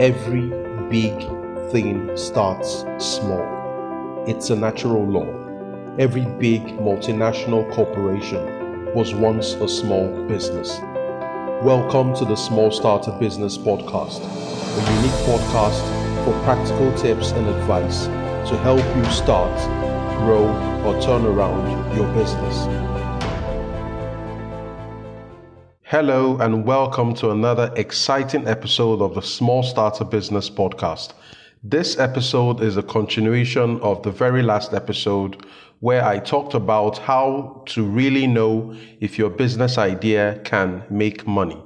Every big thing starts small. It's a natural law. Every big multinational corporation was once a small business. Welcome to the Smallstarter Business Podcast, a unique podcast for practical tips and advice to help you start, grow, or turn around your business. Hello, and welcome to another exciting episode of the Smallstarter Business Podcast. This episode is a continuation of the very last episode where I talked about how to really know if your business idea can make money.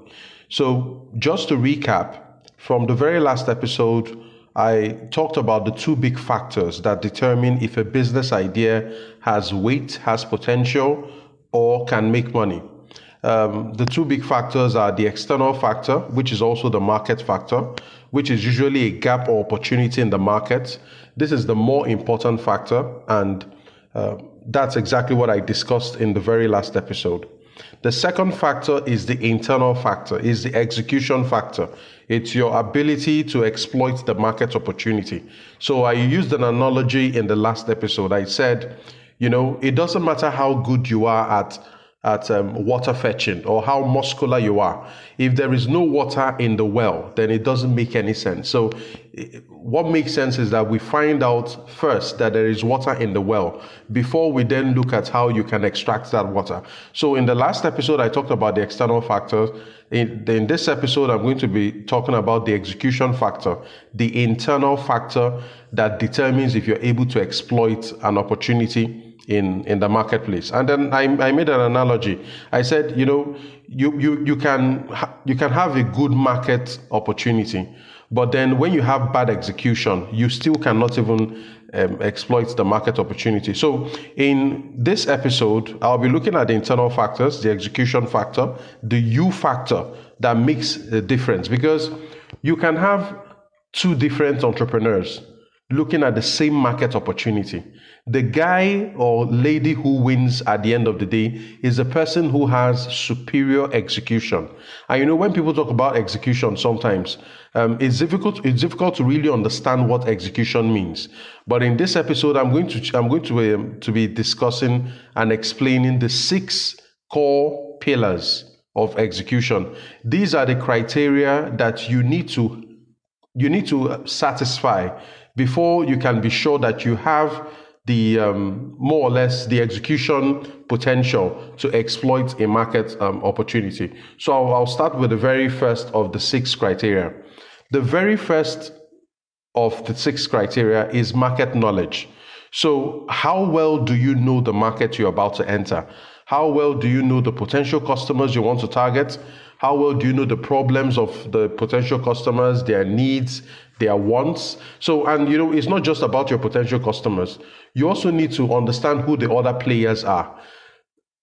So, just to recap, from the very last episode, I talked about the two big factors that determine if a business idea has weight, has potential, or can make money. Um, the two big factors are the external factor, which is also the market factor, which is usually a gap or opportunity in the market. This is the more important factor, and uh, that's exactly what I discussed in the very last episode. The second factor is the internal factor, is the execution factor. It's your ability to exploit the market opportunity. So I used an analogy in the last episode. I said, you know, it doesn't matter how good you are at at um, water fetching or how muscular you are. If there is no water in the well, then it doesn't make any sense. So, what makes sense is that we find out first that there is water in the well before we then look at how you can extract that water. So, in the last episode, I talked about the external factors. In, in this episode, I'm going to be talking about the execution factor, the internal factor that determines if you're able to exploit an opportunity in in the marketplace. And then I, I made an analogy. I said you know you you you can ha- you can have a good market opportunity but then when you have bad execution you still cannot even um, exploit the market opportunity. So in this episode i'll be looking at the internal factors the execution factor the U factor that makes a difference. Because you can have two different entrepreneurs looking at the same market opportunity the guy or lady who wins at the end of the day is the person who has superior execution. And you know, when people talk about execution, sometimes um, it's difficult. It's difficult to really understand what execution means. But in this episode, I'm going to I'm going to um, to be discussing and explaining the six core pillars of execution. These are the criteria that you need to you need to satisfy before you can be sure that you have the um, more or less the execution potential to exploit a market um, opportunity. So I'll, I'll start with the very first of the six criteria. The very first of the six criteria is market knowledge. So, how well do you know the market you're about to enter? How well do you know the potential customers you want to target? How well do you know the problems of the potential customers, their needs, their wants? So, and you know, it's not just about your potential customers. You also need to understand who the other players are.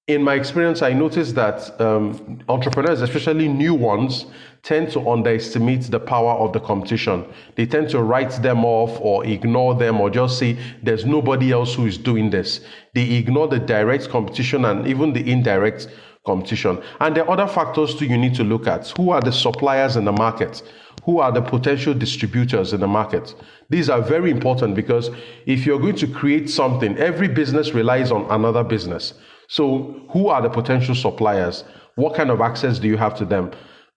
In my experience, I noticed that um, entrepreneurs, especially new ones, tend to underestimate the power of the competition. They tend to write them off or ignore them or just say there's nobody else who is doing this. They ignore the direct competition and even the indirect competition. And there are other factors too you need to look at. Who are the suppliers in the market? Who are the potential distributors in the market? These are very important because if you're going to create something, every business relies on another business. So, who are the potential suppliers? What kind of access do you have to them?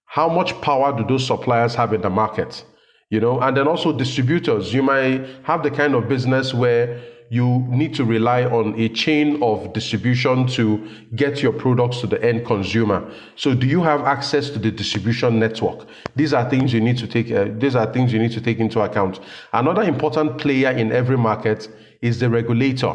How much power do those suppliers have in the market? You know, and then also distributors. You might have the kind of business where you need to rely on a chain of distribution to get your products to the end consumer. So, do you have access to the distribution network? These are things you need to take. Uh, these are things you need to take into account. Another important player in every market is the regulator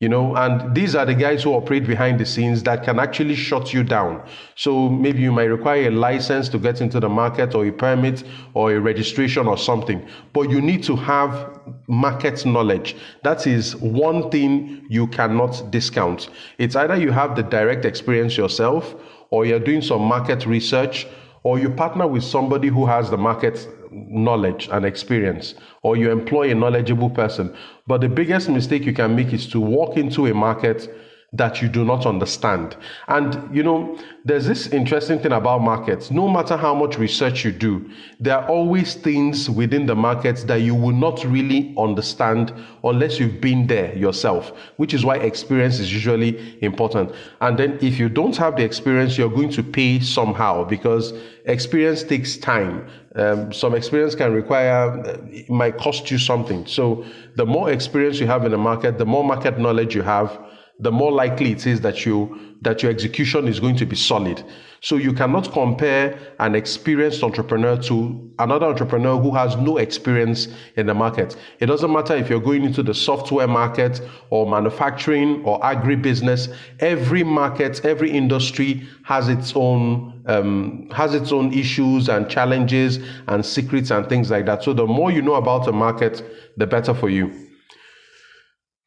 you know and these are the guys who operate behind the scenes that can actually shut you down. So maybe you might require a license to get into the market or a permit or a registration or something but you need to have market knowledge. That is one thing you cannot discount. It's either you have the direct experience yourself or you're doing some market research or you partner with somebody who has the market knowledge and experience, or you employ a knowledgeable person. But the biggest mistake you can make is to walk into a market that you do not understand. And you know, there's this interesting thing about markets. No matter how much research you do, there are always things within the markets that you will not really understand unless you've been there yourself, which is why experience is usually important. And then if you don't have the experience, you're going to pay somehow because experience takes time. Um, some experience can require, it might cost you something. So the more experience you have in the market, the more market knowledge you have, the more likely it is that you that your execution is going to be solid. So you cannot compare an experienced entrepreneur to another entrepreneur who has no experience in the market. It doesn't matter if you're going into the software market or manufacturing or agribusiness. Every market, every industry has its own um, has its own issues and challenges and secrets and things like that. So the more you know about a market, the better for you.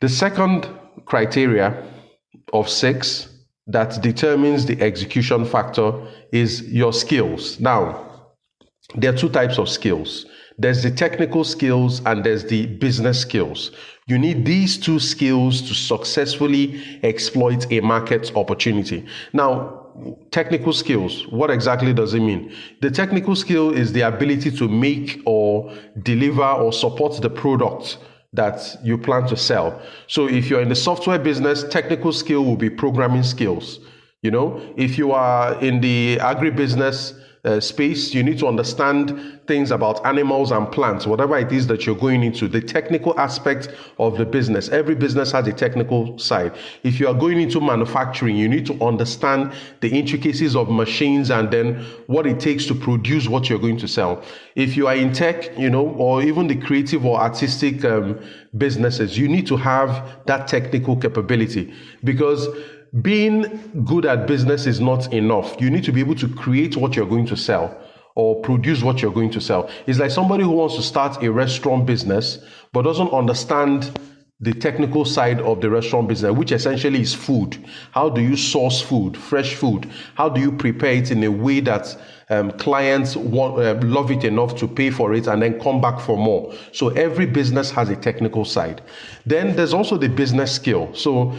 The second criteria of six that determines the execution factor is your skills. Now, there are two types of skills there's the technical skills and there's the business skills. You need these two skills to successfully exploit a market opportunity. Now, technical skills, what exactly does it mean? The technical skill is the ability to make or deliver or support the product that you plan to sell. So if you're in the software business, technical skill will be programming skills. You know, if you are in the agribusiness, uh, space. You need to understand things about animals and plants, whatever it is that you're going into, the technical aspect of the business. Every business has a technical side. If you are going into manufacturing, you need to understand the intricacies of machines and then what it takes to produce what you're going to sell. If you are in tech, you know, or even the creative or artistic um, businesses, you need to have that technical capability because being good at business is not enough. You need to be able to create what you're going to sell or produce what you're going to sell. It's like somebody who wants to start a restaurant business but doesn't understand the technical side of the restaurant business, which essentially is food. How do you source food, fresh food? How do you prepare it in a way that um, clients want, uh, love it enough to pay for it and then come back for more? So every business has a technical side. Then there's also the business skill. So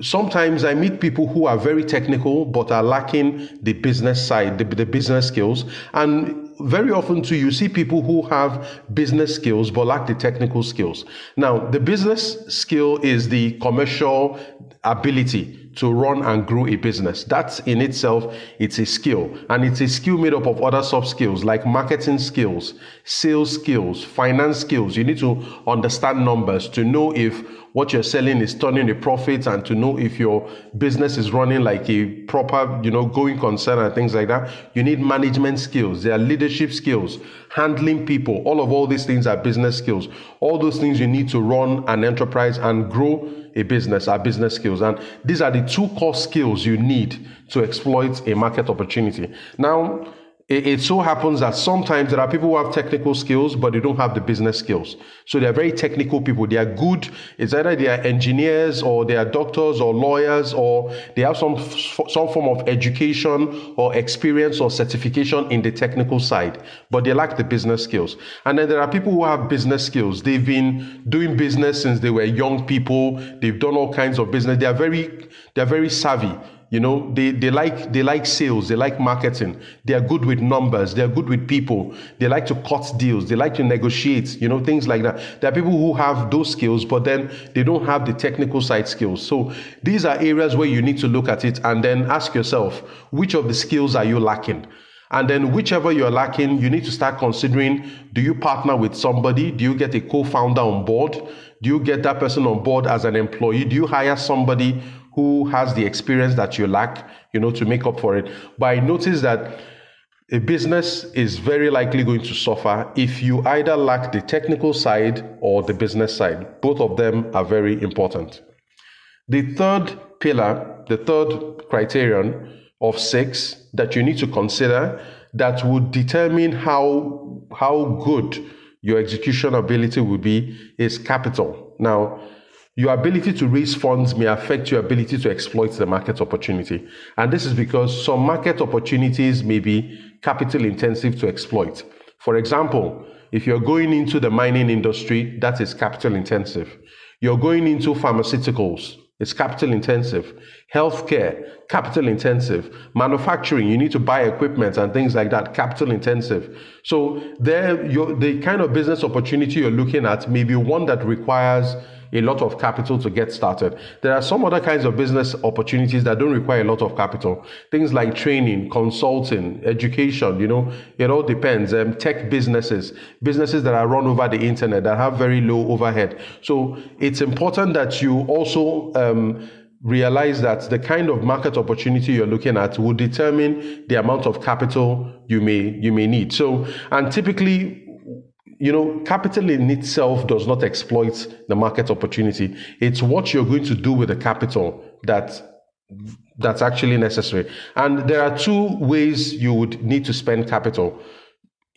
sometimes I meet people who are very technical but are lacking the business side, the, the business skills. And very often too you see people who have business skills but lack the technical skills now the business skill is the commercial ability to run and grow a business. That's in itself, it's a skill. And it's a skill made up of other soft skills like marketing skills, sales skills, finance skills. You need to understand numbers to know if what you're selling is turning a profit and to know if your business is running like a proper, you know, going concern and things like that. You need management skills. There are leadership skills, handling people. All of all these things are business skills. All those things you need to run an enterprise and grow a business are business skills. And these are the two core skills you need to exploit a market opportunity. Now, it, it, so happens that sometimes there are people who have technical skills, but they don't have the business skills. So they're very technical people. They are good. It's either they are engineers or they are doctors or lawyers or they have some, some form of education or experience or certification in the technical side, but they lack the business skills. And then there are people who have business skills. They've been doing business since they were young people. They've done all kinds of business. They are very, they are very savvy you know, they, they like they like sales, they like marketing, they are good with numbers, they are good with people, they like to cut deals, they like to negotiate, you know, things like that. There are people who have those skills, but then they don't have the technical side skills. So these are areas where you need to look at it and then ask yourself, which of the skills are you lacking? And then, whichever you're lacking, you need to start considering do you partner with somebody? Do you get a co founder on board? Do you get that person on board as an employee? Do you hire somebody who has the experience that you lack, you know, to make up for it. But I notice that a business is very likely going to suffer if you either lack the technical side or the business side. Both of them are very important. The third pillar, the third criterion of six that you need to consider that would determine how how good your execution ability will be is capital. Now, your ability to raise funds may affect your ability to exploit the market opportunity. And this is because some market opportunities may be capital intensive to exploit. For example, if you're going into the mining industry, that is capital intensive. You're going into pharmaceuticals, it's capital intensive. Healthcare, capital intensive. Manufacturing, you need to buy equipment and things like that, capital intensive. So there, the kind of business opportunity you're looking at may be one that requires a lot of capital to get started. There are some other kinds of business opportunities that don't require a lot of capital. Things like training, consulting, education, you know, it all depends. Um, tech businesses, businesses that are run over the internet that have very low overhead. So it's important that you also um, realize that the kind of market opportunity you're looking at will determine the amount of capital you may you may need. So, and typically you know, capital in itself does not exploit the market opportunity. It's what you're going to do with the capital that that's actually necessary. And there are two ways you would need to spend capital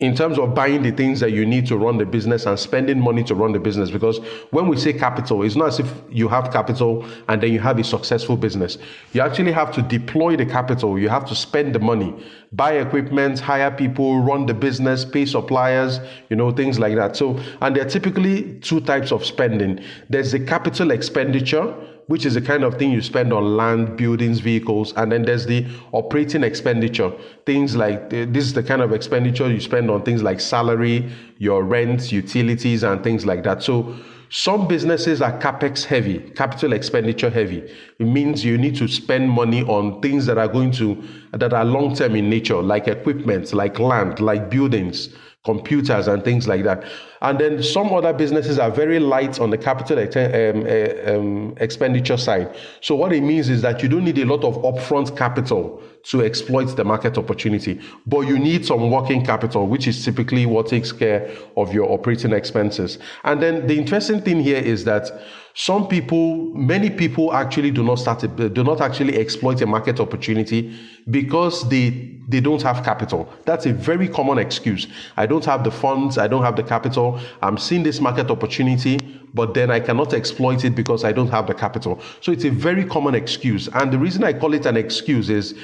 in terms of buying the things that you need to run the business and spending money to run the business. Because when we say capital, it's not as if you have capital and then you have a successful business. You actually have to deploy the capital, you have to spend the money, buy equipment, hire people, run the business, pay suppliers, you know, things like that. So, and there are typically two types of spending there's the capital expenditure which is the kind of thing you spend on land, buildings, vehicles, and then there's the operating expenditure. Things like eh, this is the kind of expenditure you spend on things like salary, your rent, utilities, and things like that. So some businesses are capex heavy, capital expenditure heavy. It means you need to spend money on things that are going to that are long term in nature, like equipment, like land, like buildings computers and things like that. And then some other businesses are very light on the capital um, uh, um, expenditure side. So what it means is that you don't need a lot of upfront capital to exploit the market opportunity, but you need some working capital, which is typically what takes care of your operating expenses. And then the interesting thing here is that some people, many people actually do not start, do not actually exploit a market opportunity because they they don't have capital. That's a very common excuse. I don't have the funds, I don't have the capital. I'm seeing this market opportunity, but then I cannot exploit it because I don't have the capital. So it's a very common excuse. And the reason I call it an excuse is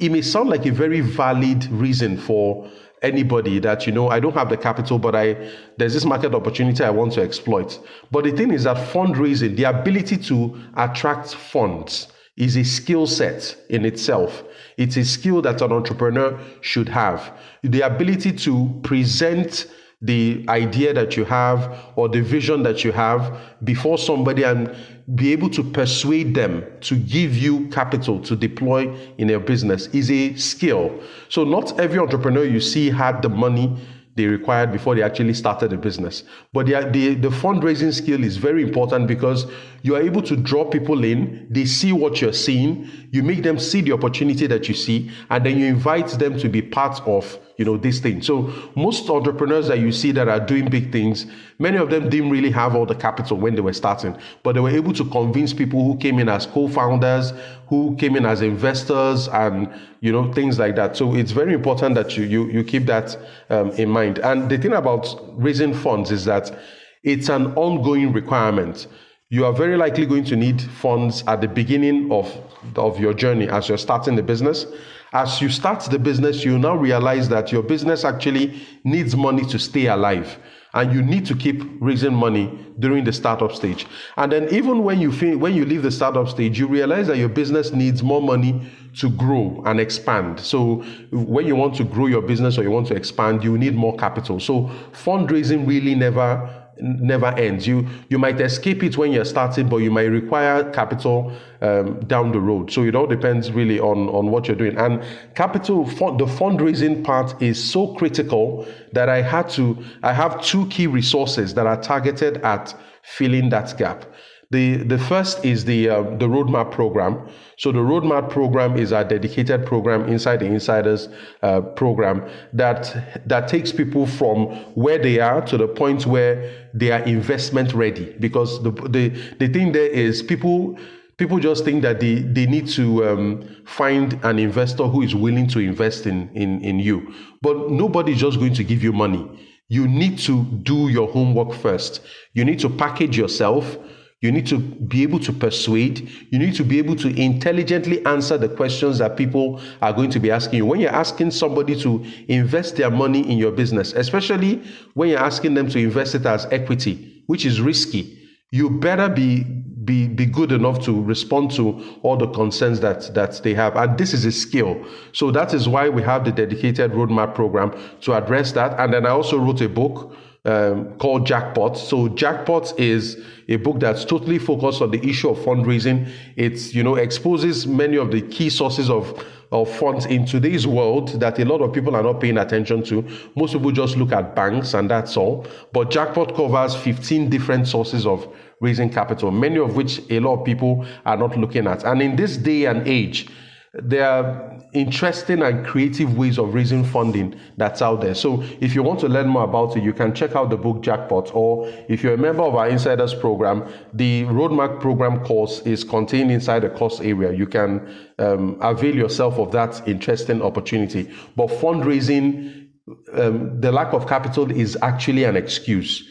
it may sound like a very valid reason for anybody that you know I don't have the capital but I there's this market opportunity I want to exploit. But the thing is that fundraising, the ability to attract funds is a skill set in itself. It's a skill that an entrepreneur should have. The ability to present the idea that you have or the vision that you have before somebody and be able to persuade them to give you capital to deploy in their business is a skill. So, not every entrepreneur you see had the money they required before they actually started a business. But the, the, the, fundraising skill is very important because you are able to draw people in, they see what you're seeing, you make them see the opportunity that you see, and then you invite them to be part of you know this thing. So most entrepreneurs that you see that are doing big things, many of them didn't really have all the capital when they were starting, but they were able to convince people who came in as co-founders, who came in as investors, and you know things like that. So it's very important that you you, you keep that um, in mind. And the thing about raising funds is that it's an ongoing requirement you are very likely going to need funds at the beginning of, of your journey as you're starting the business. As you start the business, you now realize that your business actually needs money to stay alive. And you need to keep raising money during the startup stage. And then even when you when you leave the startup stage, you realize that your business needs more money to grow and expand. So when you want to grow your business or you want to expand, you need more capital. So fundraising really never never ends. You you might escape it when you're starting, but you might require capital um, down the road. So it all depends really on on what you're doing. And capital, the fundraising part is so critical that I had to. I have two key resources that are targeted at filling that gap. The, the first is the, uh, the roadmap program. So the roadmap program is our dedicated program inside the insiders uh, program that, that takes people from where they are to the point where they are investment ready. Because the, the, the thing there is people, people just think that they, they need to um, find an investor who is willing to invest in, in, in you. But nobody's just going to give you money. You need to do your homework first. You need to package yourself you need to be able to persuade. You need to be able to intelligently answer the questions that people are going to be asking you. When you're asking somebody to invest their money in your business, especially when you're asking them to invest it as equity, which is risky, you better be be be good enough to respond to all the concerns that that they have and this is a skill so that is why we have the dedicated roadmap program to address that and then i also wrote a book um, called jackpot so jackpot is a book that's totally focused on the issue of fundraising it's you know exposes many of the key sources of of funds in today's world that a lot of people are not paying attention to. Most people just look at banks and that's all. But Jackpot covers 15 different sources of raising capital, many of which a lot of people are not looking at. And in this day and age, there are interesting and creative ways of raising funding that's out there. So if you want to learn more about it, you can check out the book Jackpot, or if you're a member of our Insiders program, the Roadmap program course is contained inside the course area. You can um, avail yourself of that interesting opportunity. But fundraising, um, the lack of capital is actually an excuse.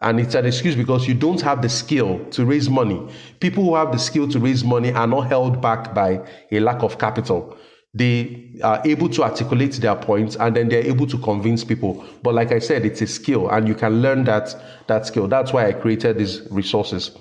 And it's an excuse because you don't have the skill to raise money. People who have the skill to raise money are not held back by a lack of capital. They are able to articulate their points and then they're able to convince people. But like I said, it's a skill and you can learn that, that skill. That's why I created these resources.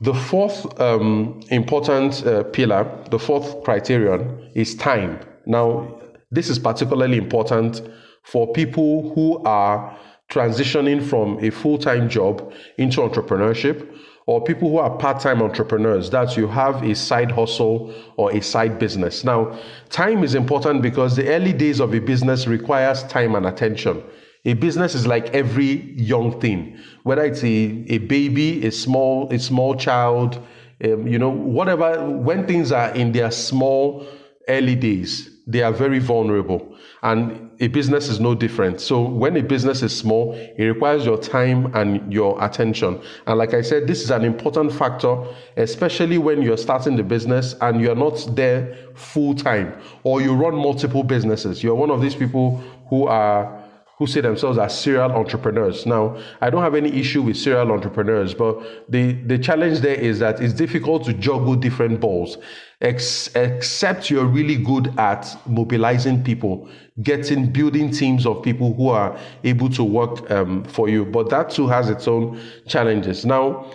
The fourth um, important uh, pillar, the fourth criterion is time. Now, this is particularly important for people who are transitioning from a full time job into entrepreneurship, or people who are part time entrepreneurs, that you have a side hustle or a side business. Now, time is important because the early days of a business requires time and attention. A business is like every young thing, whether it's a, a baby, a small, a small child, um, you know, whatever, when things are in their small early days, they are very vulnerable. And a business is no different. So when a business is small, it requires your time and your attention. And like I said, this is an important factor, especially when you're starting the business and you're not there full time or you run multiple businesses. You're one of these people who are who say themselves as serial entrepreneurs. Now, I don't have any issue with serial entrepreneurs, but the, the challenge there is that it's difficult to juggle different balls, ex- except you're really good at mobilizing people, getting, building teams of people who are able to work um, for you. But that too has its own challenges. Now,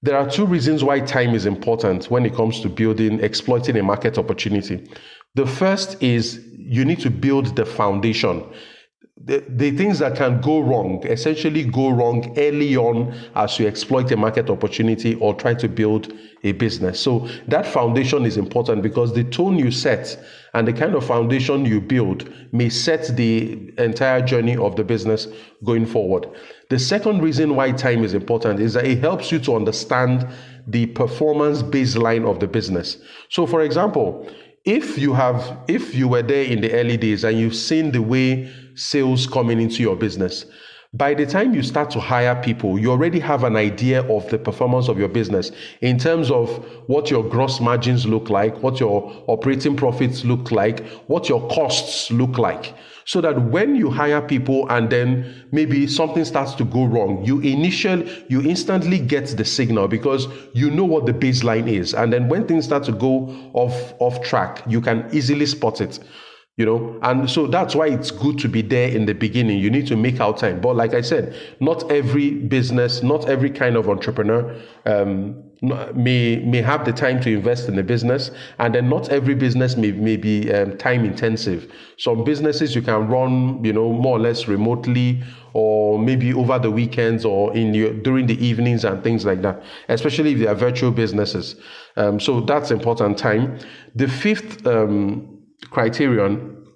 there are two reasons why time is important when it comes to building, exploiting a market opportunity. The first is you need to build the foundation the, the things that can go wrong essentially go wrong early on as you exploit a market opportunity or try to build a business. So that foundation is important because the tone you set and the kind of foundation you build may set the entire journey of the business going forward. The second reason why time is important is that it helps you to understand the performance baseline of the business. So for example, if you have if you were there in the early days and you've seen the way sales coming into your business by the time you start to hire people, you already have an idea of the performance of your business in terms of what your gross margins look like, what your operating profits look like, what your costs look like. So that when you hire people and then maybe something starts to go wrong, you initial you instantly get the signal because you know what the baseline is. And then when things start to go off off track, you can easily spot it you know? And so that's why it's good to be there in the beginning. You need to make out time. But like i said not every business not every kind of entrepreneur um, may may have the time to invest in the business. And then not every business may, may be um, time intensive. Some businesses you can run you know more or less remotely or maybe over the weekends or in your during the evenings and things like that especially if they are virtual businesses. Um, so that's important time. The fifth um, criterion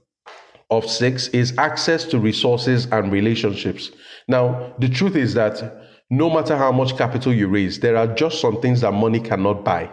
of six is access to resources and relationships. Now, the truth is that no matter how much capital you raise, there are just some things that money cannot buy.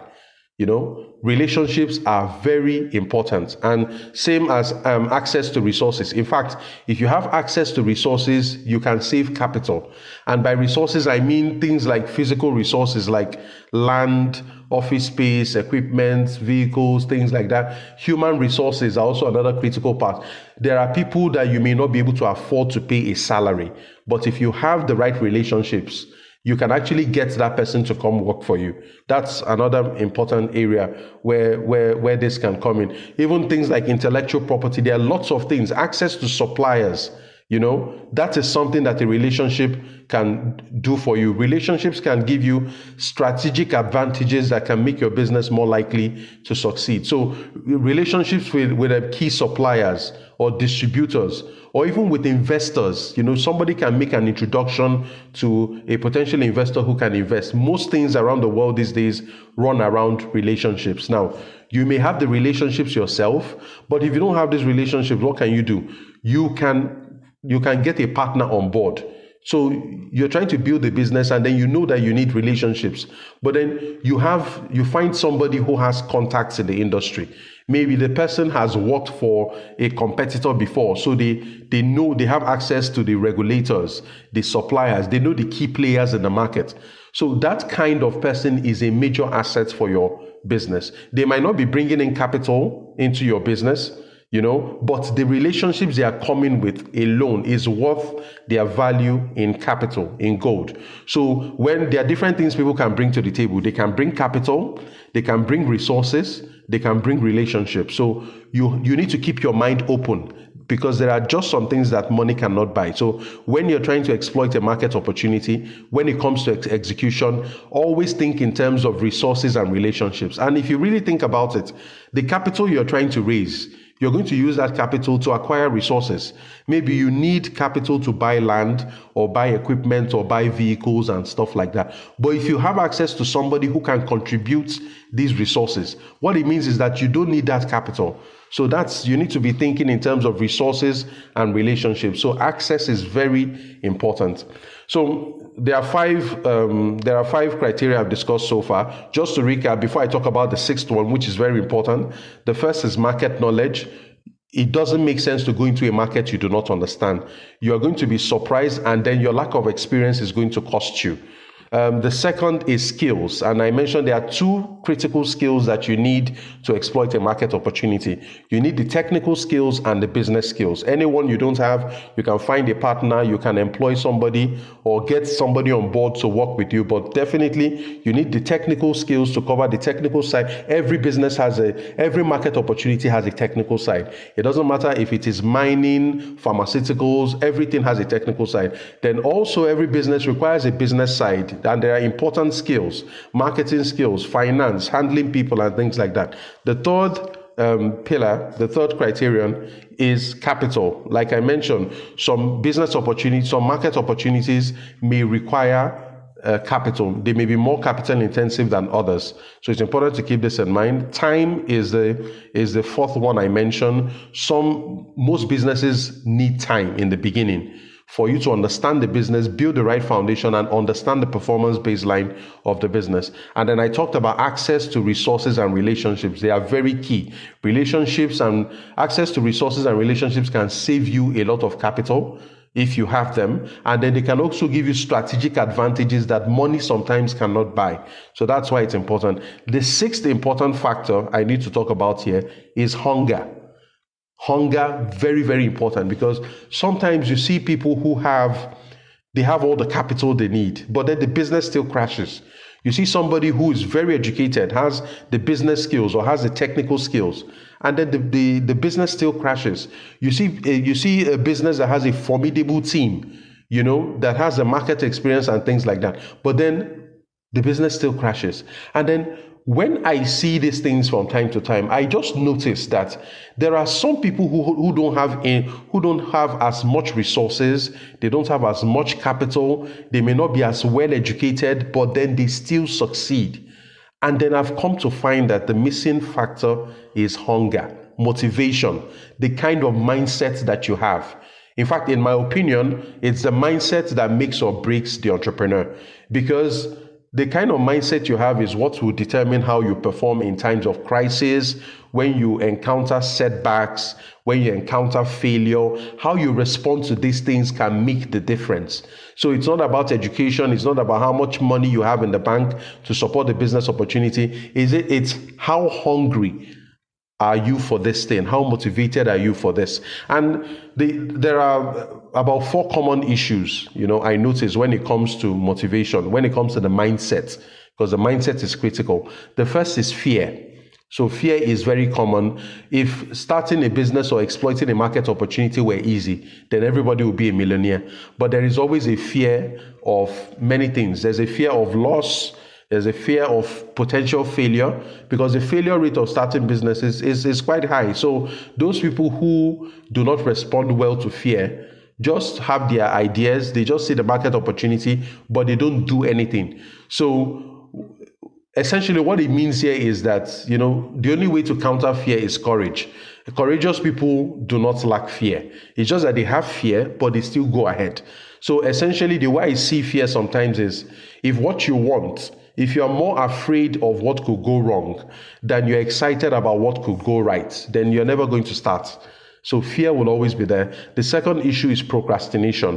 You know, relationships are very important, and same as um, access to resources. In fact, if you have access to resources, you can save capital. And by resources, I mean things like physical resources like land, office space, equipment, vehicles, things like that. Human resources are also another critical part. There are people that you may not be able to afford to pay a salary, but if you have the right relationships, you can actually get that person to come work for you. That's another important area where, where, where this can come in. Even things like intellectual property, there are lots of things, access to suppliers You know, that is something that a relationship can do for you. Relationships can give you strategic advantages that can make your business more likely to succeed. So, relationships with, with uh, key suppliers or distributors or even with investors, you know, somebody can make an introduction to a potential investor who can invest. Most things around the world these days run around relationships. Now, you may have the relationships yourself, but if you don't have these relationships, what can you do? You can you can get a partner on board. So you're trying to build a business and then you know that you need relationships. But then you have you find somebody who has contacts in the industry. Maybe the person has worked for a competitor before, so they they know they have access to the regulators, the suppliers, they know the key players in the market. So that kind of person is a major asset for your business. They might not be bringing in capital into your business, you know but the relationships they are coming with alone is worth their value in capital in gold so when there are different things people can bring to the table they can bring capital they can bring resources they can bring relationships so you you need to keep your mind open because there are just some things that money cannot buy. So when you're trying to exploit a market opportunity, when it comes to ex- execution, always think in terms of resources and relationships. And if you really think about it, the capital you're trying to raise you're going to use that capital to acquire resources. Maybe you need capital to buy land or buy equipment or buy vehicles and stuff like that. But if you have access to somebody who can contribute these resources, what it means is that you don't need that capital. So that's you need to be thinking in terms of resources and relationships. So access is very important. So there are five um, there are five criteria I've discussed so far. Just to recap, before I talk about the sixth one, which is very important, the first is market knowledge. It doesn't make sense to go into a market you do not understand. You are going to be surprised, and then your lack of experience is going to cost you. Um, the second is skills. And I mentioned there are two critical skills that you need to exploit a market opportunity. You need the technical skills and the business skills. Anyone you don't have, you can find a partner, you can employ somebody or get somebody on board to work with you. But definitely, you need the technical skills to cover the technical side. Every business has a, every market opportunity has a technical side. It doesn't matter if it is mining, pharmaceuticals, everything has a technical side. Then also, every business requires a business side and there are important skills, marketing skills, finance, handling people, and things like that. The third um, pillar, the third criterion is capital. Like I mentioned, some business opportunities, some market opportunities may require uh, capital. They may be more capital intensive than others. So it's important to keep this in mind. Time is the is the fourth one I mentioned. Some most businesses need time in the beginning for you to understand the business, build the right foundation, and understand the performance baseline of the business. And then I talked about access to resources and relationships. They are very key. Relationships and access to resources and relationships can save you a lot of capital if you have them. And then they can also give you strategic advantages that money sometimes cannot buy. So that's why it's important. The sixth important factor I need to talk about here is hunger. Hunger, very, very important because sometimes you see people who have they have all the capital they need, but then the business still crashes. You see somebody who is very educated, has the business skills or has the technical skills, and then the, the, the business still crashes. You see, eh, you see a business that has a formidable team, you know, that has the market experience and things like that, but then the business still crashes. And then when I see these things from time to time, I just notice that there are some people who, who don't have a, who don't have as much resources, they don't have as much capital, they may not be as well educated, but then they still succeed. And then I've come to find that the missing factor is hunger, motivation, the kind of mindset that you have. In fact, in my opinion, it's the mindset that makes or breaks the entrepreneur because the kind of mindset you have is what will determine how you perform in times of crisis, when you encounter setbacks, when you encounter failure. How you respond to these things can make the difference. So it's not about education, it's not about how much money you have in the bank to support the business opportunity. Is it it's how hungry are you for this thing? How motivated are you for this? And the, there are about four common issues, you know, I notice when it comes to motivation, when it comes to the mindset, because the mindset is critical. The first is fear. So fear is very common. If starting a business or exploiting a market opportunity were easy, then everybody would be a millionaire. But there is always a fear of many things. There's a fear of loss. There's a fear of potential failure because the failure rate of starting businesses is, is quite high. So those people who do not respond well to fear just have their ideas, they just see the market opportunity, but they don't do anything. So essentially what it means here is that you know the only way to counter fear is courage. Courageous people do not lack fear. It's just that they have fear but they still go ahead. So essentially the way i see fear sometimes is if what you want if you're more afraid of what could go wrong than you're excited about what could go right then you're never going to start so fear will always be there the second issue is procrastination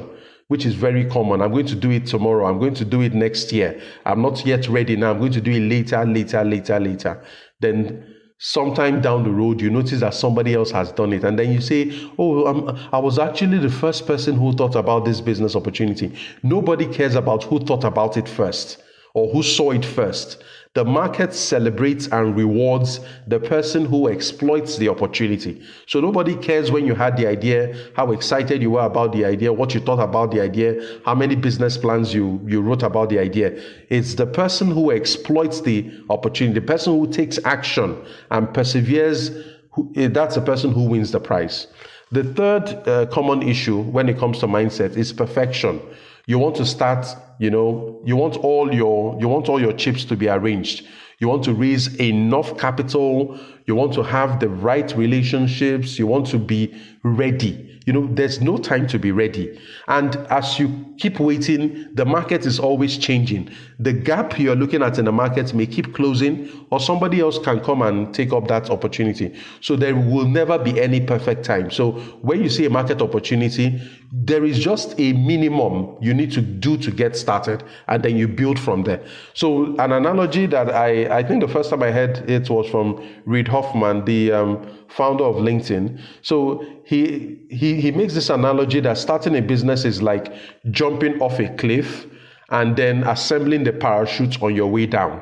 which is very common. I'm going to do it tomorrow. I'm going to do it next year. I'm not yet ready now. I'm going to do it later, later, later, later. Then sometime down the road, you notice that somebody else has done it. And then you say, Oh, I'm, I was actually the first person who thought about this business opportunity. Nobody cares about who thought about it first or who saw it first. The market celebrates and rewards the person who exploits the opportunity. So nobody cares when you had the idea, how excited you were about the idea, what you thought about the idea, how many business plans you, you wrote about the idea. It's the person who exploits the opportunity, the person who takes action and perseveres, who, eh, that's the person who wins the prize. The third uh, common issue when it comes to mindset is perfection. You want to start, you know, you want all your you want all your chips to be arranged. You want to raise enough capital, you want to have the right relationships, you want to be ready. You know, there's no time to be ready. And as you keep waiting, the market is always changing. The gap you're looking at in the market may keep closing, or somebody else can come and take up that opportunity. So there will never be any perfect time. So when you see a market opportunity, there is just a minimum you need to do to get started, and then you build from there. So an analogy that I, I think the first time I heard it was from Reid Hoffman, the um, founder of LinkedIn. So he, he, he makes this analogy that starting a business is like jumping off a cliff and then assembling the parachute on your way down.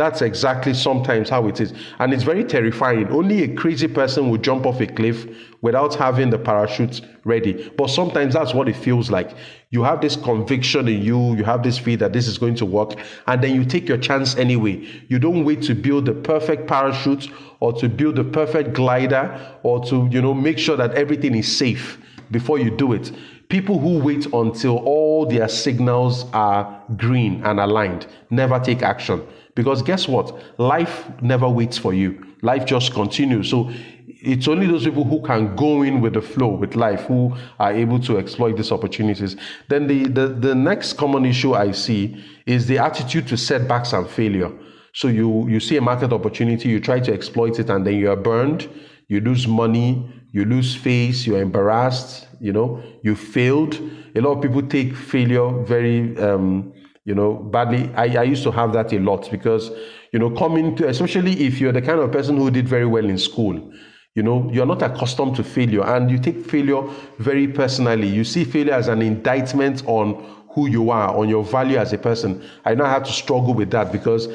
That's exactly sometimes how it is. And it's very terrifying. Only a crazy person would jump off a cliff without having the parachute ready. But sometimes that's what it feels like. You have this conviction in you, you have this faith that this is going to work, and then you take your chance anyway. You don't wait to build the perfect parachute or to build the perfect glider or to, you know, make sure that everything is safe before you do it. People who wait until all their signals are green and aligned never take action. Because guess what? Life never waits for you. Life just continues. So it's only those people who can go in with the flow with life who are able to exploit these opportunities. Then the, the, the next common issue I see is the attitude to setbacks and failure. So you, you see a market opportunity, you try to exploit it, and then you are burned, you lose money, you lose face, you're embarrassed, you know, you failed. A lot of people take failure very um, you know, badly. I, I used to have that a lot because, you know, coming to, especially if you're the kind of person who did very well in school, you know, you're not accustomed to failure and you take failure very personally. You see failure as an indictment on who you are, on your value as a person. I know I had to struggle with that because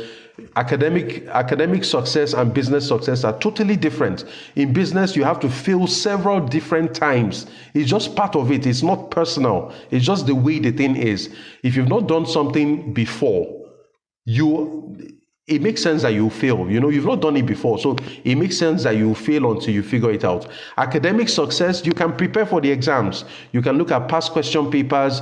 academic academic success and business success are totally different in business you have to fail several different times it's just part of it it's not personal it's just the way the thing is if you've not done something before you it makes sense that you fail. You know, you've not done it before. So it makes sense that you fail until you figure it out. Academic success, you can prepare for the exams. You can look at past question papers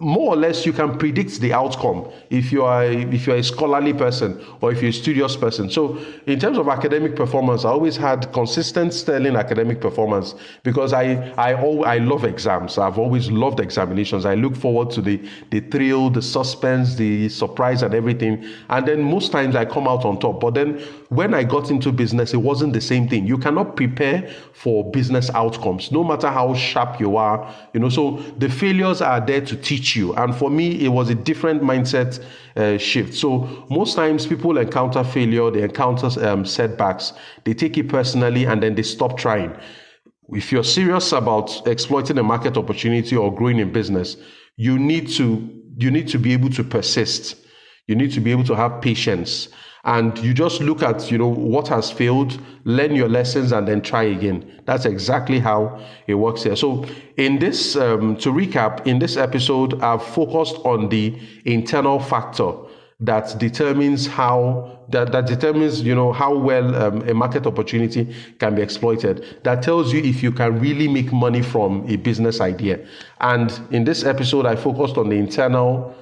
more or less you can predict the outcome if you are if you're a scholarly person or if you're a studious person. So in terms of academic performance i always had consistent sterling academic performance because i i i love exams. I've always loved examinations. I look forward to the the thrill the suspense the surprise and everything. And then most times i come out on top. But then when i got into business it wasn't the same thing you cannot prepare for business outcomes no matter how sharp you are you know so the failures are there to teach you. And for me, it was a different mindset uh, shift. So most times people encounter failure, they encounter um, setbacks, they take it personally, and then they stop trying. If you're serious about exploiting a market opportunity or growing in business, you need to you need to be able to persist. You need to be able to have patience. And you just look at you know what has failed learn your lessons and then try again. That's exactly how it works here. So in this um, to recap in this episode i've focused on the internal factor that determines how that, that determines you know how well um, a market opportunity can be exploited. That tells you if you can really make money from a business idea. And in this episode i focused on the internal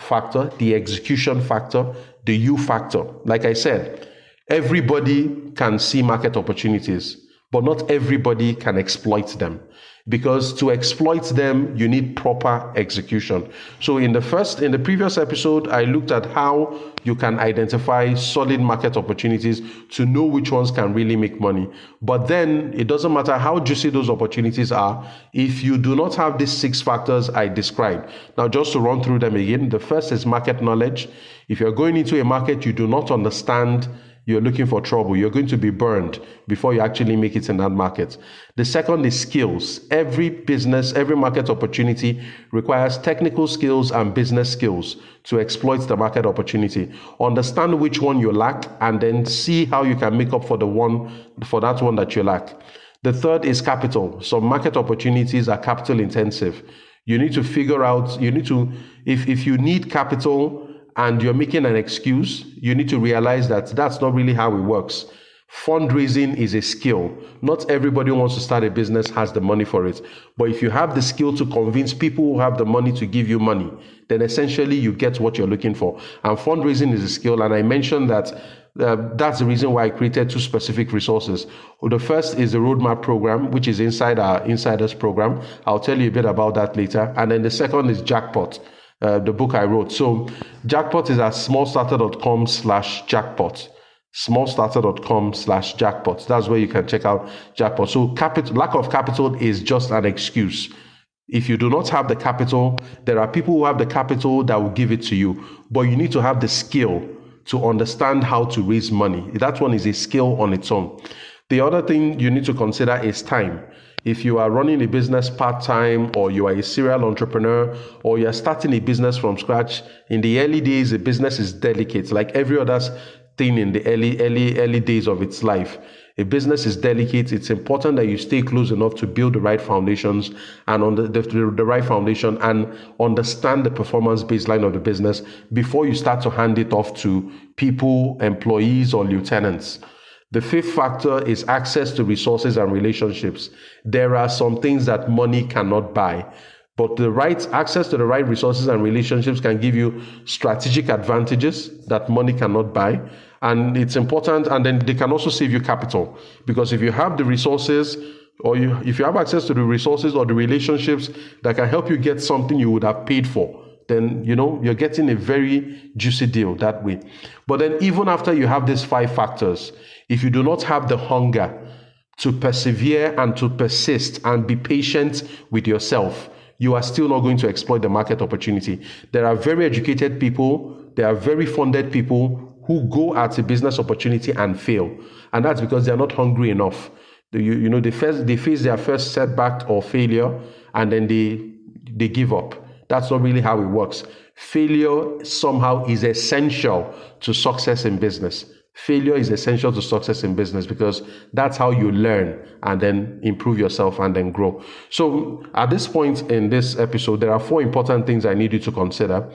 factor the execution factor the u factor. Like i said everybody can see market opportunities but not everybody can exploit them. Because to exploit them you need proper execution. So in the first in the previous episode i looked at how you can identify solid market opportunities to know which ones can really make money. But then it doesn't matter how juicy those opportunities are if you do not have these six factors i described. Now just to run through them again the first is market knowledge if you're going into a market you do not understand you're looking for trouble. You're going to be burned before you actually make it in that market. The second is skills. Every business, every market opportunity requires technical skills and business skills to exploit the market opportunity. Understand which one you lack and then see how you can make up for the one for that one that you lack. The third is capital. Some market opportunities are capital intensive. You need to figure out, you need to, if, if you need capital, and you're making an excuse, you need to realize that that's not really how it works. Fundraising is a skill. Not everybody who wants to start a business has the money for it. But if you have the skill to convince people who have the money to give you money, then essentially you get what you're looking for. And fundraising is a skill. And I mentioned that uh, that's the reason why I created two specific resources. Well, the first is the roadmap program, which is inside our insiders program. I'll tell you a bit about that later. And then the second is jackpot uh, the book I wrote. So jackpot is at smallstarter.com slash jackpot. Smallstarter.com slash jackpot. That's where you can check out jackpot. So capital, lack of capital is just an excuse. If you do not have the capital, there are people who have the capital that will give it to you, but you need to have the skill to understand how to raise money. That one is a skill on its own. The other thing you need to consider is time. If you are running a business part time, or you are a serial entrepreneur, or you are starting a business from scratch, in the early days, a business is delicate, like every other thing in the early, early, early days of its life. A business is delicate. It's important that you stay close enough to build the right foundations and on the, the, the right foundation and understand the performance baseline of the business before you start to hand it off to people, employees, or lieutenants. The fifth factor is access to resources and relationships. There are some things that money cannot buy, but the right access to the right resources and relationships can give you strategic advantages that money cannot buy. And it's important, and then they can also save you capital because if you have the resources, or you, if you have access to the resources or the relationships that can help you get something you would have paid for, then you know you're getting a very juicy deal that way. But then even after you have these five factors, if you do not have the hunger to persevere and to persist and be patient with yourself, you are still not going to exploit the market opportunity. There are very educated people, there are very funded people who go at a business opportunity and fail. And that's because they're not hungry enough. You, you know, they, first, they face their first setback or failure and then they, they give up. That's not really how it works. Failure somehow is essential to success in business. Failure is essential to success in business because that's how you learn and then improve yourself and then grow. So, at this point in this episode, there are four important things I need you to consider.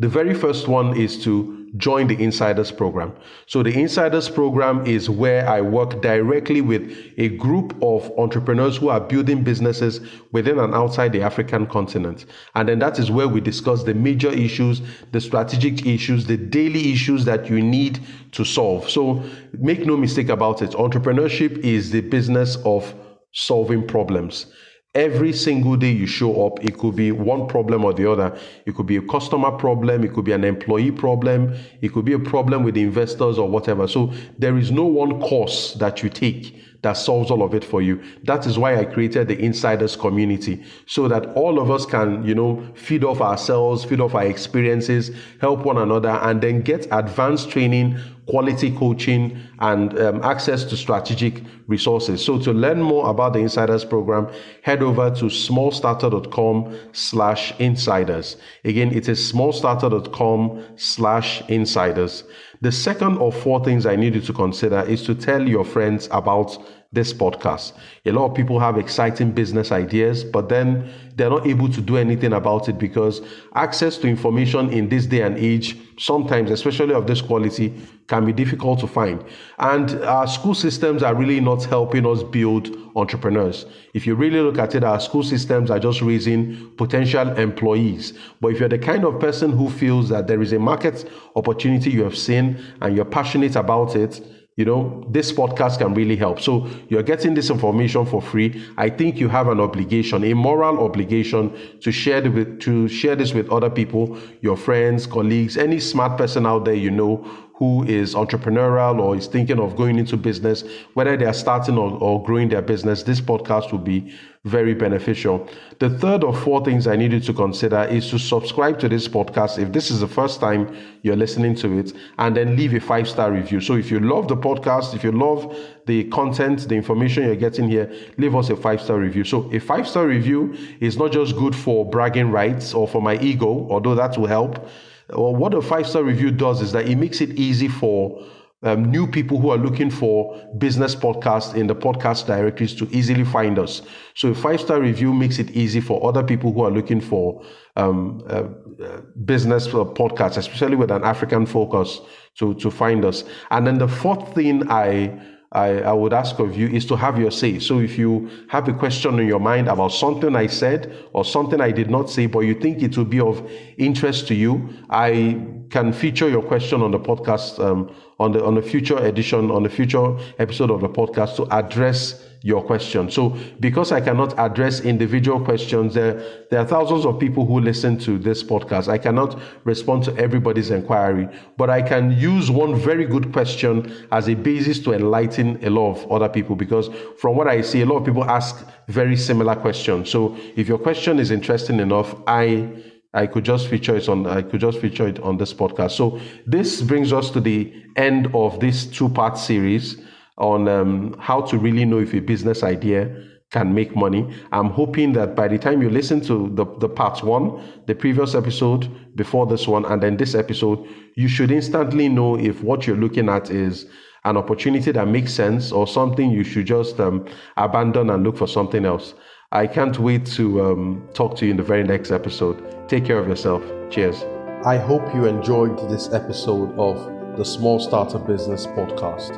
The very first one is to join the Insiders program. So, the Insiders program is where I work directly with a group of entrepreneurs who are building businesses within and outside the African continent. And then that is where we discuss the major issues, the strategic issues, the daily issues that you need to solve. So, make no mistake about it, entrepreneurship is the business of solving problems every single day you show up it could be one problem or the other. It could be a customer problem it could be an employee problem it could be a problem with investors or whatever. So there is no one course that you take that solves all of it for you. That is why I created the insiders community so that all of us can, you know, feed off ourselves, feed off our experiences, help one another, and then get advanced training, quality coaching, and um, access to strategic resources. So to learn more about the insiders program, head over to smallstarter.com slash insiders. Again, it is smallstarter.com slash insiders. The second of four things I need you to consider is to tell your friends about this podcast. A lot of people have exciting business ideas, but then they're not able to do anything about it because access to information in this day and age, sometimes, especially of this quality, can be difficult to find. And our school systems are really not helping us build entrepreneurs. If you really look at it, our school systems are just raising potential employees. But if you're the kind of person who feels that there is a market opportunity you have seen and you're passionate about it, you know, this podcast can really help. So you're getting this information for free. I think you have an obligation, a moral obligation to share with, to share this with other people, your friends, colleagues, any smart person out there you know who is entrepreneurial or is thinking of going into business, whether they are starting or, or growing their business, this podcast will be very beneficial. The third or four things I need you to consider is to subscribe to this podcast if this is the first time you're listening to it, and then leave a five star review. So if you love the podcast, if you love the content, the information you're getting here, leave us a five star review. So a five star review is not just good for bragging rights or for my ego, although that will help well, what a five star review does is that it makes it easy for um, new people who are looking for business podcasts in the podcast directories to easily find us. So a five star review makes it easy for other people who are looking for um, uh, uh, business podcasts, especially with an African focus, to to find us. And then the fourth thing I I, I would ask of you is to have your say. So if you have a question in your mind about something I said or something I did not say, but you think it will be of interest to you, I can feature your question on the podcast um, on the on the future edition on the future episode of the podcast to address your question. So, because I cannot address individual questions, there, there are thousands of people who listen to this podcast. I cannot respond to everybody's inquiry, but I can use one very good question as a basis to enlighten a lot of other people. Because from what I see, a lot of people ask very similar questions. So, if your question is interesting enough, I I could just feature it on I could just feature it on this podcast. So this brings us to the end of this two-part series on um, how to really know if a business idea can make money. I'm hoping that by the time you listen to the, the part one, the previous episode before this one, and then this episode, you should instantly know if what you're looking at is an opportunity that makes sense or something you should just um, abandon and look for something else. I can't wait to um, talk to you in the very next episode. Take care of yourself. Cheers. I hope you enjoyed this episode of the Smallstarter Business Podcast.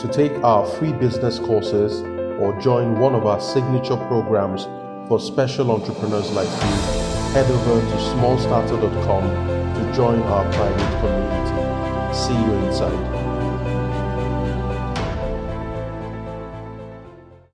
To take our free business courses or join one of our signature programs for special entrepreneurs like you, head over to smallstarter.com to join our private community. See you inside.